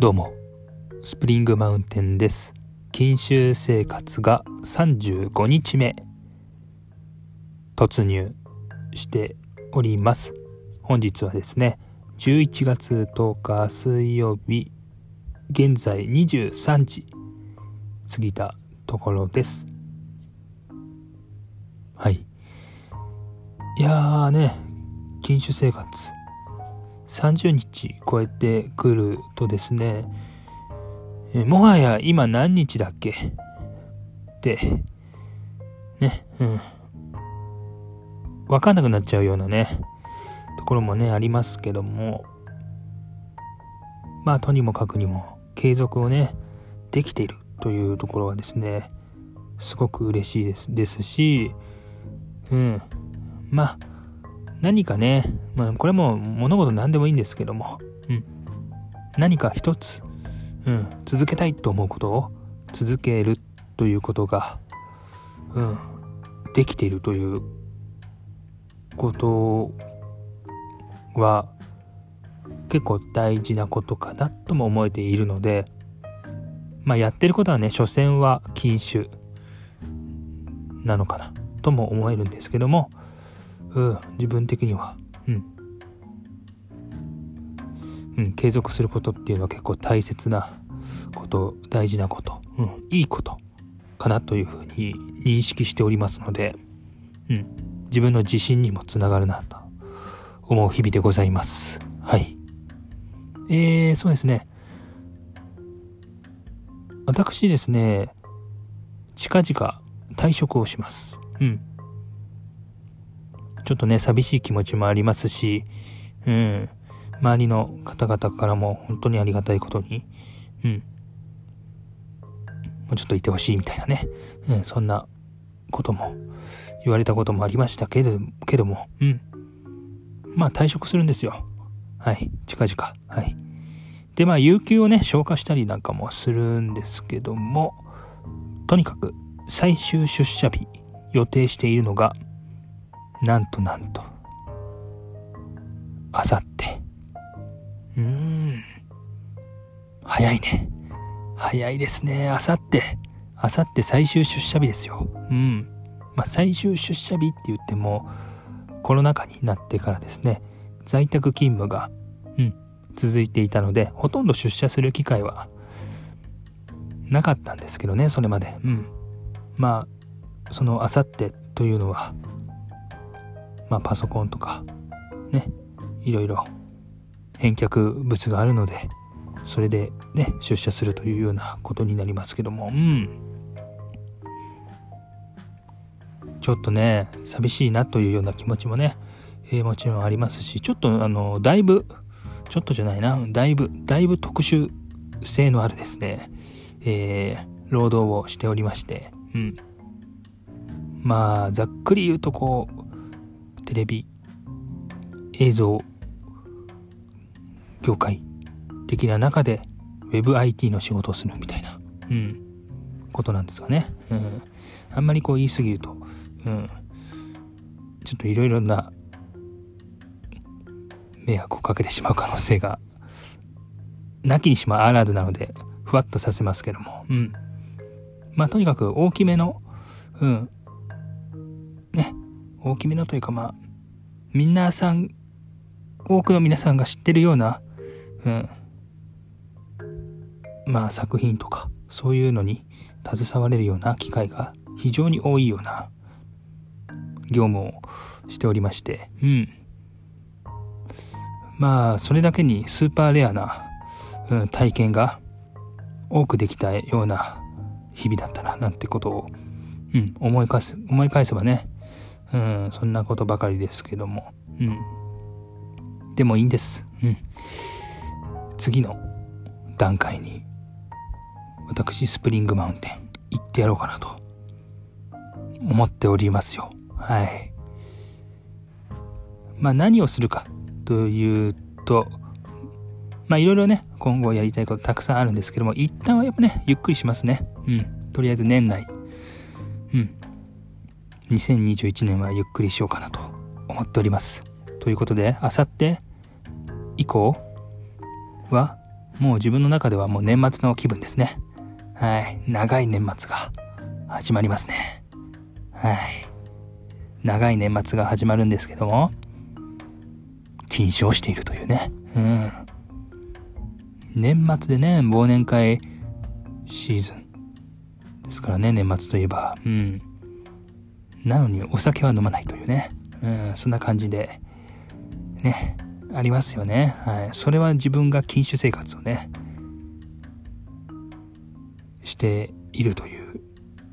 どうも、スプリングマウンテンです。禁酒生活が35日目、突入しております。本日はですね、11月10日水曜日、現在23時過ぎたところです。はい。いやーね、禁酒生活。30日超えてくるとですね、えもはや今何日だっけ？って、ね、うん。わかんなくなっちゃうようなね、ところもね、ありますけども、まあ、とにもかくにも、継続をね、できているというところはですね、すごく嬉しいですですし、うん。まあ、何かね、まあ、これも物事何でもいいんですけども、うん。何か一つ、うん、続けたいと思うことを続けるということが、うん、できているということは結構大事なことかなとも思えているので、まあやってることはね、所詮は禁酒なのかなとも思えるんですけども、うん、自分的には、うん。うん、継続することっていうのは結構大切なこと、大事なこと、うん、いいことかなというふうに認識しておりますので、うん、自分の自信にもつながるなと思う日々でございます。はい。えー、そうですね。私ですね、近々退職をします。うん。ちょっとね、寂しい気持ちもありますし、うん、周りの方々からも本当にありがたいことに、うん、もうちょっといてほしいみたいなね、うん、そんなことも言われたこともありましたけど、けども、うん。まあ退職するんですよ。はい、近々。はい。で、まあ有給をね、消化したりなんかもするんですけども、とにかく最終出社日予定しているのがなんとなんと、あさって。うーん。早いね。早いですね。あさって。あさって最終出社日ですよ。うん。まあ、最終出社日って言っても、コロナ禍になってからですね、在宅勤務が、うん、続いていたので、ほとんど出社する機会はなかったんですけどね、それまで。うん。まあ、そのあさってというのは、まあ、パソコンとか、ね、いろいろ返却物があるので、それでね、出社するというようなことになりますけども、うん。ちょっとね、寂しいなというような気持ちもね、えー、もちろんありますし、ちょっとあの、だいぶ、ちょっとじゃないな、だいぶ、だいぶ特殊性のあるですね、えー、労働をしておりまして、うん。まあ、ざっくり言うとこう、テレビ、映像、業界的な中で WebIT の仕事をするみたいな、うん、ことなんですかね。うん。あんまりこう言い過ぎると、うん、ちょっといろいろな迷惑をかけてしまう可能性が、なきにしもあらずなので、ふわっとさせますけども、うん。まあ、とにかく大きめの、うん、ね、大きめのというかまあ、皆さん、多くの皆さんが知ってるような、うん、まあ作品とか、そういうのに携われるような機会が非常に多いような業務をしておりまして、うん。まあ、それだけにスーパーレアな、うん、体験が多くできたような日々だったな、なんてことを、うん、思い返す、思い返せばね、うん、そんなことばかりですけども。うん。でもいいんです。うん。次の段階に、私、スプリングマウンテン行ってやろうかなと、思っておりますよ。はい。まあ何をするかというと、まあいろいろね、今後やりたいことたくさんあるんですけども、一旦はやっぱね、ゆっくりしますね。うん。とりあえず年内。うん。2021年はゆっくりしようかなと思っております。ということで、あさって以降はもう自分の中ではもう年末の気分ですね。はい。長い年末が始まりますね。はい。長い年末が始まるんですけども、禁止をしているというね。うん。年末でね、忘年会シーズンですからね、年末といえば。うん。なのにお酒は飲まないというね。うん、そんな感じで、ね、ありますよね。はい。それは自分が禁酒生活をね、しているという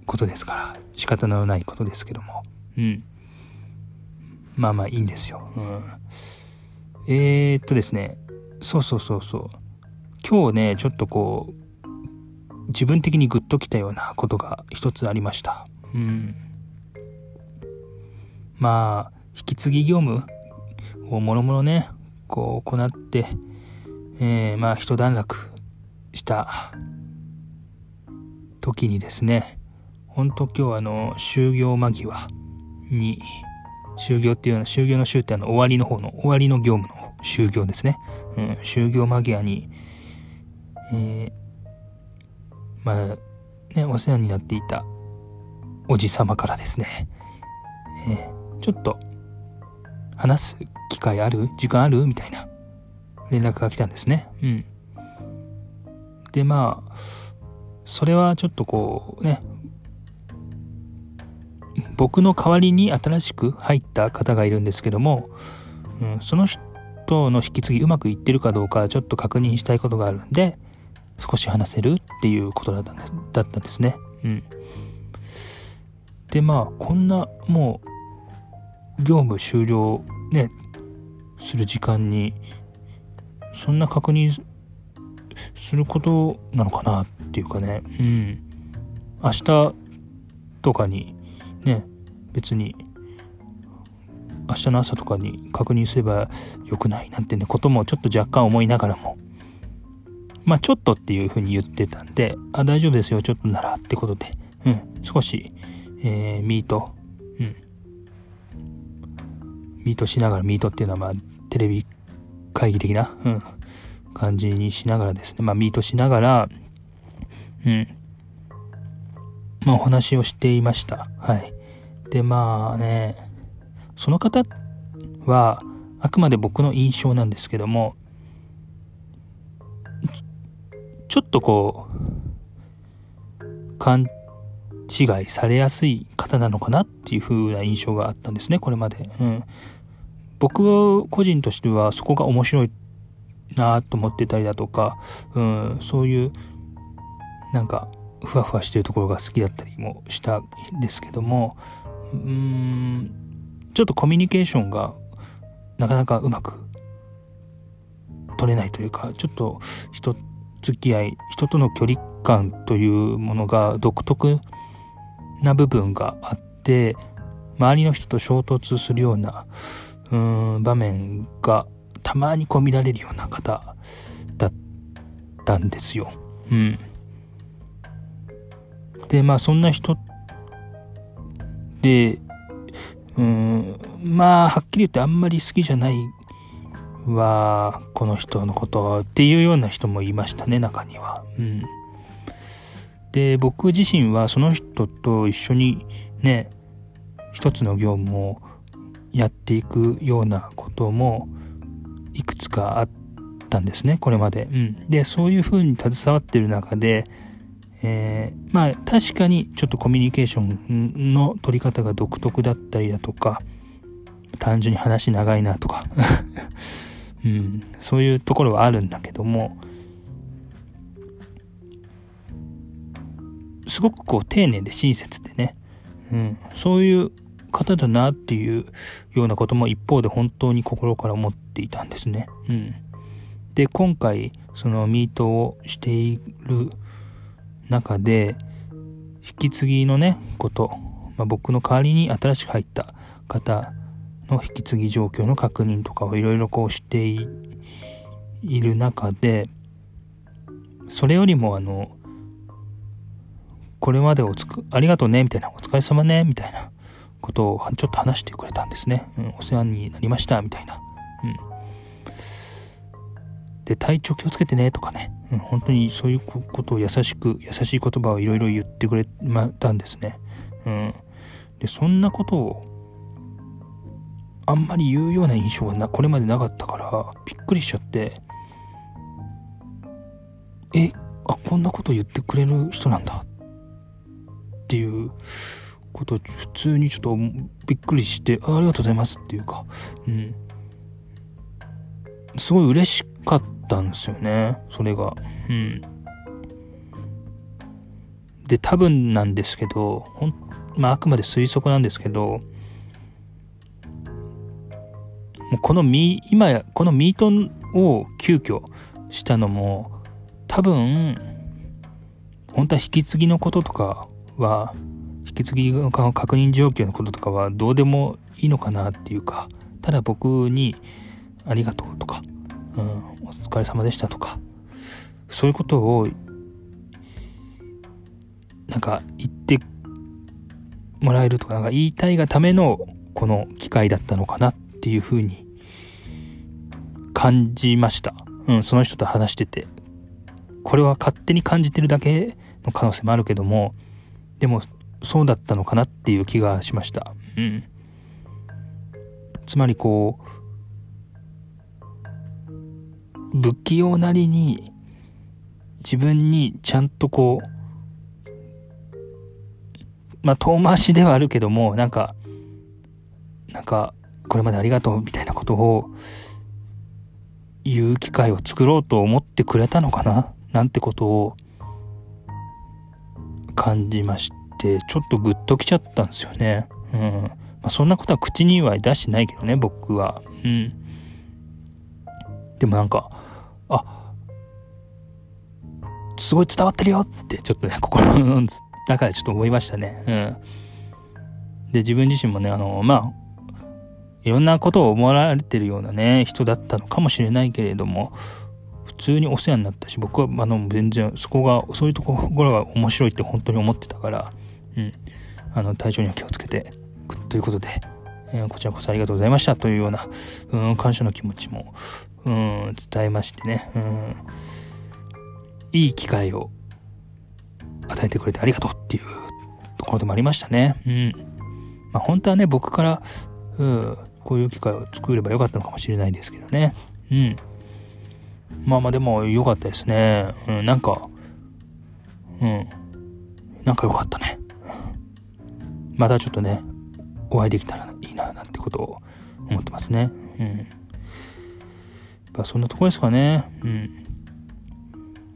ことですから、仕方のないことですけども。うん。まあまあいいんですよ。うん。えー、っとですね、そうそうそうそう。今日ね、ちょっとこう、自分的にグッときたようなことが一つありました。うん。まあ、引き継ぎ業務をもろもろね、こう行って、えー、まあ一段落した時にですね、ほんと今日あの、終業間際に、終業っていうのは、終業の終ってあの、終わりの方の、終わりの業務の終業ですね。うん、終業間際に、えー、まあ、ね、お世話になっていたおじさまからですね、えー、ちょっと、話す機会ある？時間ある？みたいな連絡が来たんですね。うん。で、まあ、それはちょっとこうね、僕の代わりに新しく入った方がいるんですけども、うん、その人の引き継ぎうまくいってるかどうかちょっと確認したいことがあるんで、少し話せるっていうことだったんですだったんですね。うん。で、まあ、こんなもう、業務終了ね、する時間に、そんな確認することなのかなっていうかね、うん。明日とかに、ね、別に、明日の朝とかに確認すればよくないなんてね、こともちょっと若干思いながらも、まあちょっとっていう風に言ってたんで、あ、大丈夫ですよ、ちょっとならってことで、うん、少し、えー、ミート、ミートしながら、ミートっていうのはまあテレビ会議的な、うん、感じにしながらですね、まあミートしながら、うん、まあお話をしていました。はい。で、まあね、その方は、あくまで僕の印象なんですけども、ちょっとこう、勘違いされやすい方なのかなっていう風な印象があったんですね、これまで。うん。僕個人としてはそこが面白いなと思ってたりだとか、うん、そういう、なんか、ふわふわしてるところが好きだったりもしたんですけども、うん、ちょっとコミュニケーションがなかなかうまく取れないというか、ちょっと人付き合い、人との距離感というものが独特な部分があって、周りの人と衝突するような、うーん、場面がたまにこう見られるような方だったんですよ。うん。で、まあそんな人で、うん、まあはっきり言ってあんまり好きじゃないは、この人のことっていうような人もいましたね、中には。うん。で、僕自身はその人と一緒にね、一つの業務をやっていくようなこともいくつかあったんですね、これまで。うん。で、そういう風に携わってる中で、えー、まあ確かにちょっとコミュニケーションの取り方が独特だったりだとか、単純に話長いなとか うん、そういうところはあるんだけども、すごくこう丁寧で親切でね、うん、そういう方だなっていうようなことも一方で本当に心から思っていたんですね。うん。で、今回、そのミートをしている中で、引き継ぎのね、こと、まあ、僕の代わりに新しく入った方の引き継ぎ状況の確認とかをいろいろこうしている中で、それよりもあの、これまでおつく、ありがとうね、みたいな、お疲れ様ね、みたいなことをちょっと話してくれたんですね。うん、お世話になりました、みたいな。うん。で、体調気をつけてねとかね、うん、本当にそういうことを優しく、優しい言葉をいろいろ言ってくれたんですね。うん。で、そんなことを、あんまり言うような印象がな、これまでなかったから、びっくりしちゃって、え、あ、こんなこと言ってくれる人なんだっていうこと普通にちょっとびっくりしてあありがとうございますっていうか、うん。すごい嬉しかったんですよね、それが。うん。で、多分なんですけど、ほん、まあ、あくまで推測なんですけど、もうこのミ今や、このミートを急遽したのも、多分、本当は引き継ぎのこととかは、引き継ぎの確認状況のこととかはどうでもいいのかなっていうか、ただ僕にありがとうとか、うん、お疲れ様でしたとか、そういうことを、なんか言ってもらえるとか、なんか言いたいがためのこの機会だったのかなっていうふうに感じました。うん、その人と話してて。これは勝手に感じてるだけの可能性もあるけども、でもそうだったのかなっていう気がしました。うん。つまりこう、不器用なりに自分にちゃんとこう、まあ遠回しではあるけども、なんか、なんか、これまでありがとうみたいなことを言う機会を作ろうと思ってくれたのかななんてことを感じまして、ちょっとグッときちゃったんですよね。うん。まあ、そんなことは口には出してないけどね、僕は。うん。でもなんか、あ、すごい伝わってるよって、ちょっとね、心の中でちょっと思いましたね。うん。で、自分自身もね、あの、まあ、いろんなことを思われてるようなね、人だったのかもしれないけれども、普通にお世話になったし、僕はあの全然そこが、そういうところが面白いって本当に思ってたから、うん、あの体調には気をつけて、ということで、えー、こちらこそありがとうございましたというような、うん、感謝の気持ちも、うん、伝えましてね、うん、いい機会を与えてくれてありがとうっていうところでもありましたね。うん。まあ本当はね、僕から、うん、こういう機会を作ればよかったのかもしれないですけどね。うん。まあまあでも良かったですね。うん、なんか、うん。なんか良かったね。またちょっとね、お会いできたらいいな、なんてことを思ってますね。うん。やっぱそんなとこですかね。うん。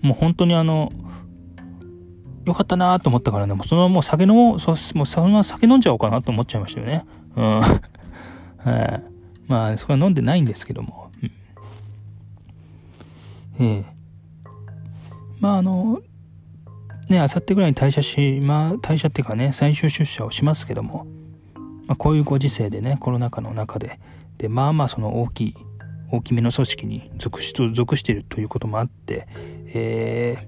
もう本当にあの、良かったなと思ったからね、もうそのままもう酒飲もう、そもうそのまま酒飲んじゃおうかなと思っちゃいましたよね。うん。はい、まあ、それは飲んでないんですけども。ええまああの、ね、あさってぐらいに退社し、まあ退社っていうかね、最終出社をしますけども、まあこういうご時世でね、コロナ禍の中で、で、まあまあその大きい、大きめの組織に属し属しているということもあって、え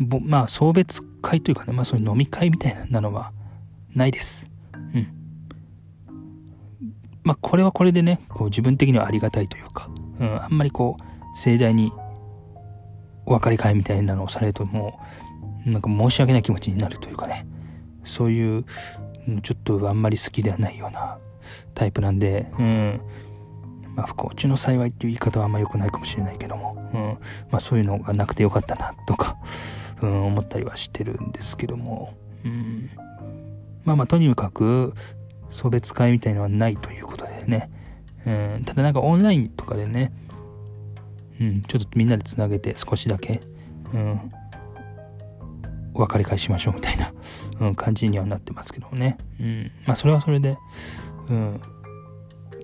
ー、まあ送別会というかね、まあそういう飲み会みたいなのはないです。うん。まあこれはこれでね、こう自分的にはありがたいというか、うん、あんまりこう、盛大にお別れ会みたいなのをされるともう、なんか申し訳ない気持ちになるというかね、そういう、ちょっとあんまり好きではないようなタイプなんで、うん。まあ、不幸中の幸いっていう言い方はあんま良くないかもしれないけども、うん。まあ、そういうのがなくてよかったな、とか、うん、思ったりはしてるんですけども、うん。まあまあ、とにかく、送別会みたいのはないということでね、うん。ただなんかオンラインとかでね、うん、ちょっとみんなでつなげて少しだけ、うん、お別れ会しましょうみたいな、うん、感じにはなってますけどね。うん、まあそれはそれで、うん、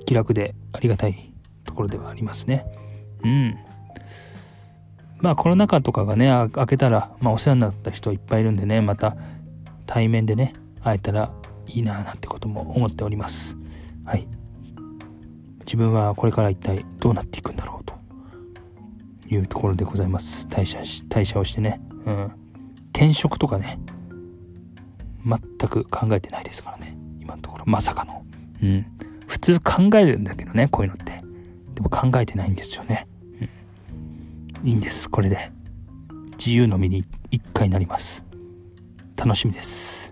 気楽でありがたいところではありますね。うん。まあコロナ禍とかがね、明けたら、まあお世話になった人いっぱいいるんでね、また対面でね、会えたらいいなぁなんてことも思っております。はい。自分はこれから一体どうなっていくんだろういうところでございます。退社し、退社をしてね。うん。転職とかね、全く考えてないですからね。今のところ。まさかの。うん。普通考えるんだけどね、こういうのって。でも考えてないんですよね。うん。いいんです、これで。自由の身に一回なります。楽しみです。